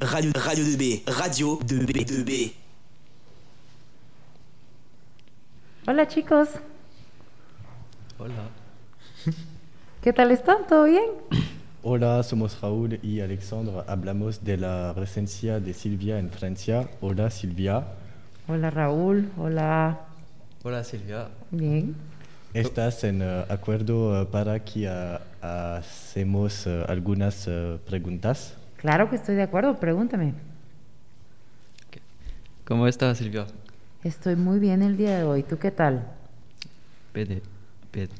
Radio, Radio 2B. Radio 2B. 2B. Hola chicos, Hola. ¿qué tal están? ¿Todo bien? Hola, somos Raúl y Alexandre. Hablamos de la residencia de Silvia en Francia. Hola, Silvia. Hola Raúl, hola. Hola Silvia. Bien. ¿Estás en eh, acuerdo eh, para que ah, hacemos algunas preguntas? Claro que estoy de acuerdo, pregúntame. ¿Cómo estás Silvia? Estoy muy bien el día de hoy, ¿tú qué tal? Pede. Pede.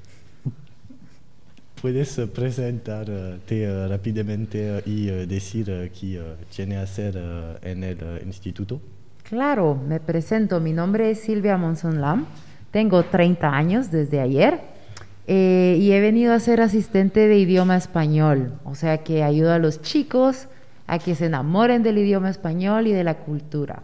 ¿Puedes eh, presentarte eh, rápidamente eh, y eh, decir eh, qué eh, tiene que hacer eh, en el eh, instituto? Claro, me presento, mi nombre es Silvia Monson Lam, tengo 30 años desde ayer eh, y he venido a ser asistente de idioma español, o sea que ayudo a los chicos a que se enamoren del idioma español y de la cultura.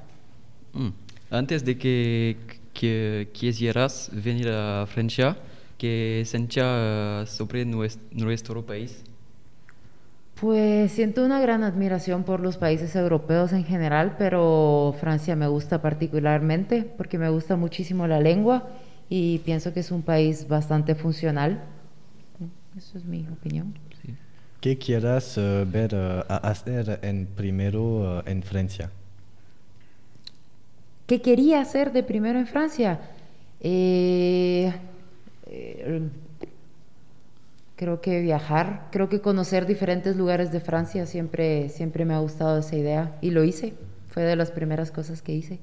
Mm. Antes de que, que quisieras venir a Francia, ¿qué sentías sobre nues- nuestro país? Pues siento una gran admiración por los países europeos en general, pero Francia me gusta particularmente porque me gusta muchísimo la lengua y pienso que es un país bastante funcional. Eso es mi opinión. ¿Qué quieras eh, ver a hacer en primero eh, en Francia? ¿Qué quería hacer de primero en Francia? Eh, eh, creo que viajar, creo que conocer diferentes lugares de Francia siempre, siempre me ha gustado esa idea y lo hice. Fue de las primeras cosas que hice.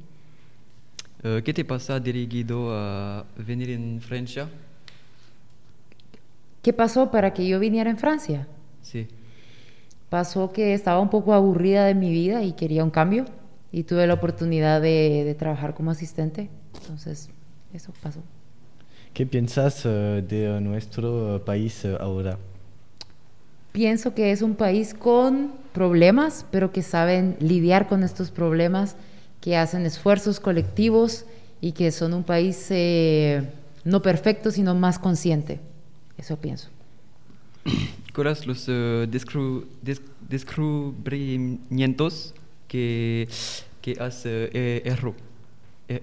¿Qué te pasa dirigido a venir en Francia? ¿Qué pasó para que yo viniera en Francia? Sí. Pasó que estaba un poco aburrida de mi vida y quería un cambio y tuve la oportunidad de, de trabajar como asistente. Entonces, eso pasó. ¿Qué piensas eh, de nuestro eh, país eh, ahora? Pienso que es un país con problemas, pero que saben lidiar con estos problemas, que hacen esfuerzos colectivos y que son un país eh, no perfecto, sino más consciente. Eso pienso. ¿Cuáles los descru- des- descubrimientos que, que has eh, eh, erro- eh?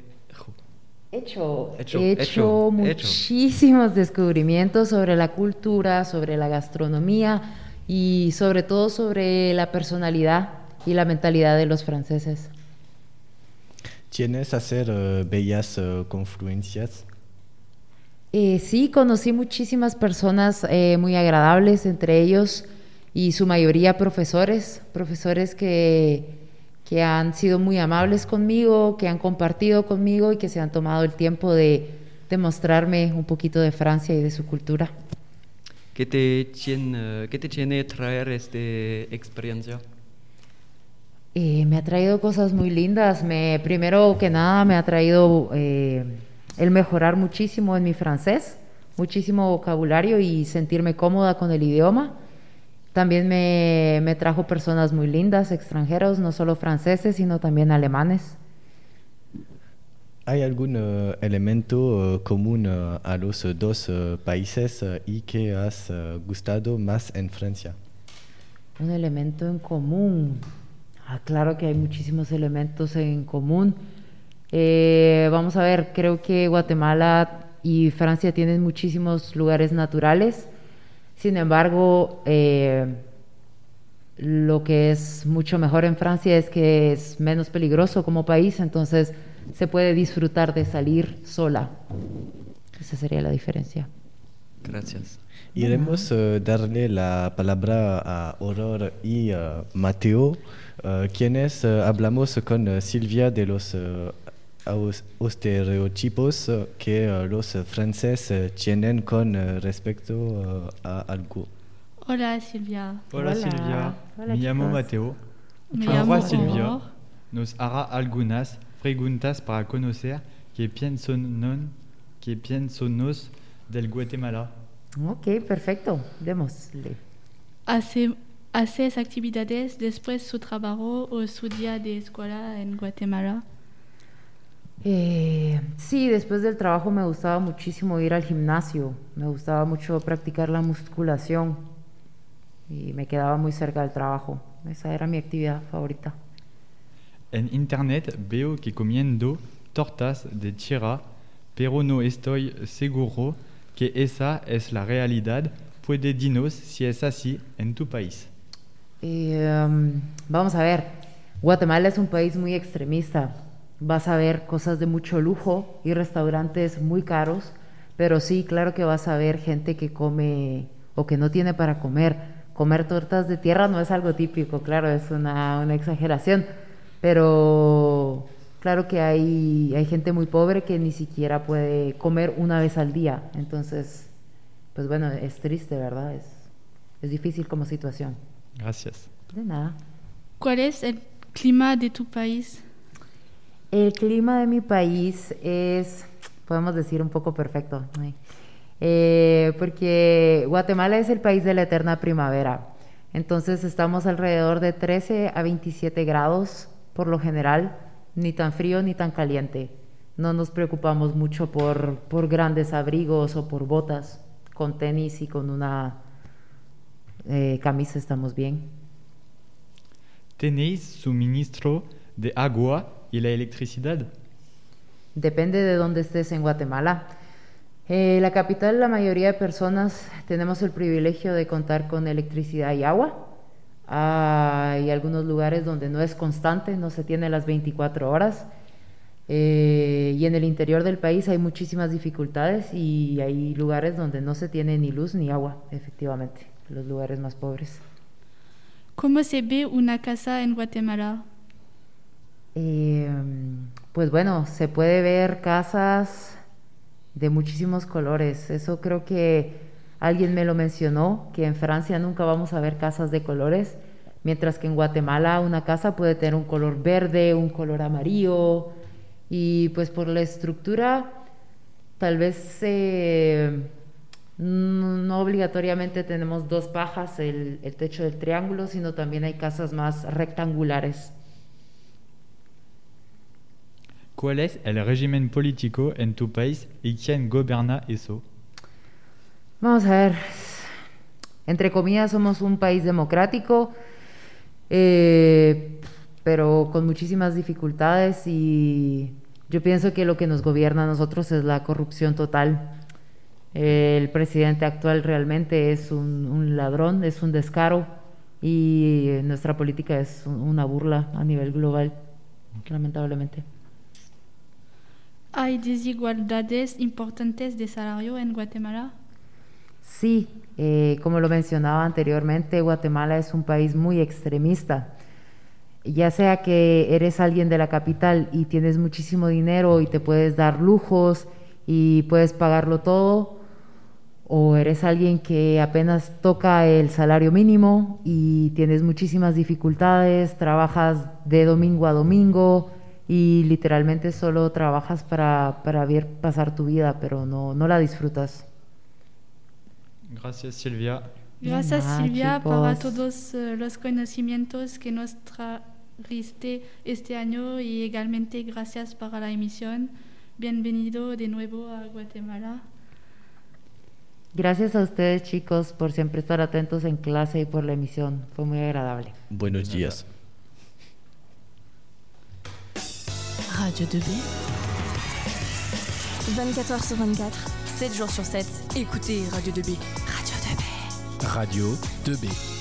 Hecho, Hecho, he hecho, hecho hecho. muchísimos descubrimientos sobre la cultura, sobre la gastronomía y sobre todo sobre la personalidad y la mentalidad de los franceses. ¿Tienes hacer eh, bellas confluencias? Eh, sí, conocí muchísimas personas eh, muy agradables, entre ellos y su mayoría profesores, profesores que, que han sido muy amables conmigo, que han compartido conmigo y que se han tomado el tiempo de, de mostrarme un poquito de Francia y de su cultura. ¿Qué te tiene, qué te tiene traer esta experiencia? Eh, me ha traído cosas muy lindas. Me, primero que nada, me ha traído eh, el mejorar muchísimo en mi francés, muchísimo vocabulario y sentirme cómoda con el idioma. También me, me trajo personas muy lindas, extranjeros, no solo franceses, sino también alemanes. ¿Hay algún eh, elemento eh, común eh, a los dos países y que has gustado más en Francia? Un elemento en común. Ah, claro que hay muchísimos elementos en común. Eh, vamos a ver, creo que Guatemala y Francia tienen muchísimos lugares naturales. Sin embargo, eh, lo que es mucho mejor en Francia es que es menos peligroso como país, entonces se puede disfrutar de salir sola. Esa sería la diferencia. Gracias. Iremos eh, darle la palabra a Aurore y eh, Mateo, eh, quienes eh, hablamos con Silvia de los eh, aus- estereotipos eh, que eh, los franceses eh, tienen con respecto a algo. Hola Silvia. Hola, Hola. Silvia, Hola, chicos. Mateo. Llamo Silvia nos hará algunas preguntas para conocer qué piensan, qué piensan del Guatemala. Ok, perfecto. Démosle. Hace, ¿Haces actividades después de su trabajo o su día de escuela en Guatemala? Eh, sí, después del trabajo me gustaba muchísimo ir al gimnasio, me gustaba mucho practicar la musculación y me quedaba muy cerca del trabajo. esa era mi actividad favorita. En internet veo que comiendo tortas de tierra, pero no estoy seguro que esa es la realidad. ¿Puede dinos si es así en tu país? Eh, um, vamos a ver, Guatemala es un país muy extremista. Vas a ver cosas de mucho lujo y restaurantes muy caros, pero sí, claro que vas a ver gente que come o que no tiene para comer. Comer tortas de tierra no es algo típico, claro, es una, una exageración, pero claro que hay, hay gente muy pobre que ni siquiera puede comer una vez al día. Entonces, pues bueno, es triste, ¿verdad? Es, es difícil como situación. Gracias. De nada. ¿Cuál es el clima de tu país? El clima de mi país es, podemos decir, un poco perfecto. Eh, porque Guatemala es el país de la eterna primavera. Entonces estamos alrededor de 13 a 27 grados por lo general, ni tan frío ni tan caliente. No nos preocupamos mucho por, por grandes abrigos o por botas. Con tenis y con una eh, camisa estamos bien. ¿Tenéis suministro de agua y la electricidad? Depende de dónde estés en Guatemala. Eh, la capital, la mayoría de personas tenemos el privilegio de contar con electricidad y agua. Hay algunos lugares donde no es constante, no se tiene las 24 horas. Eh, y en el interior del país hay muchísimas dificultades y hay lugares donde no se tiene ni luz ni agua, efectivamente, los lugares más pobres. ¿Cómo se ve una casa en Guatemala? Eh, pues bueno, se puede ver casas de muchísimos colores. Eso creo que alguien me lo mencionó, que en Francia nunca vamos a ver casas de colores, mientras que en Guatemala una casa puede tener un color verde, un color amarillo, y pues por la estructura tal vez eh, no obligatoriamente tenemos dos pajas, el techo del triángulo, sino también hay casas más rectangulares. ¿Cuál es el régimen político en tu país y quién gobierna eso? Vamos a ver, entre comillas somos un país democrático, eh, pero con muchísimas dificultades y yo pienso que lo que nos gobierna a nosotros es la corrupción total. El presidente actual realmente es un, un ladrón, es un descaro y nuestra política es una burla a nivel global, lamentablemente. ¿Hay desigualdades importantes de salario en Guatemala? Sí, eh, como lo mencionaba anteriormente, Guatemala es un país muy extremista. Ya sea que eres alguien de la capital y tienes muchísimo dinero y te puedes dar lujos y puedes pagarlo todo, o eres alguien que apenas toca el salario mínimo y tienes muchísimas dificultades, trabajas de domingo a domingo y literalmente solo trabajas para, para ver pasar tu vida, pero no, no la disfrutas. Gracias Silvia. Gracias Silvia para todos eh, los conocimientos que nos trajiste este año y igualmente gracias para la emisión. Bienvenido de nuevo a Guatemala. Gracias a ustedes chicos por siempre estar atentos en clase y por la emisión. Fue muy agradable. Buenos días. Radio 2B. 24 heures sur 24, 7 jours sur 7. Écoutez Radio 2B. Radio 2B. Radio 2B.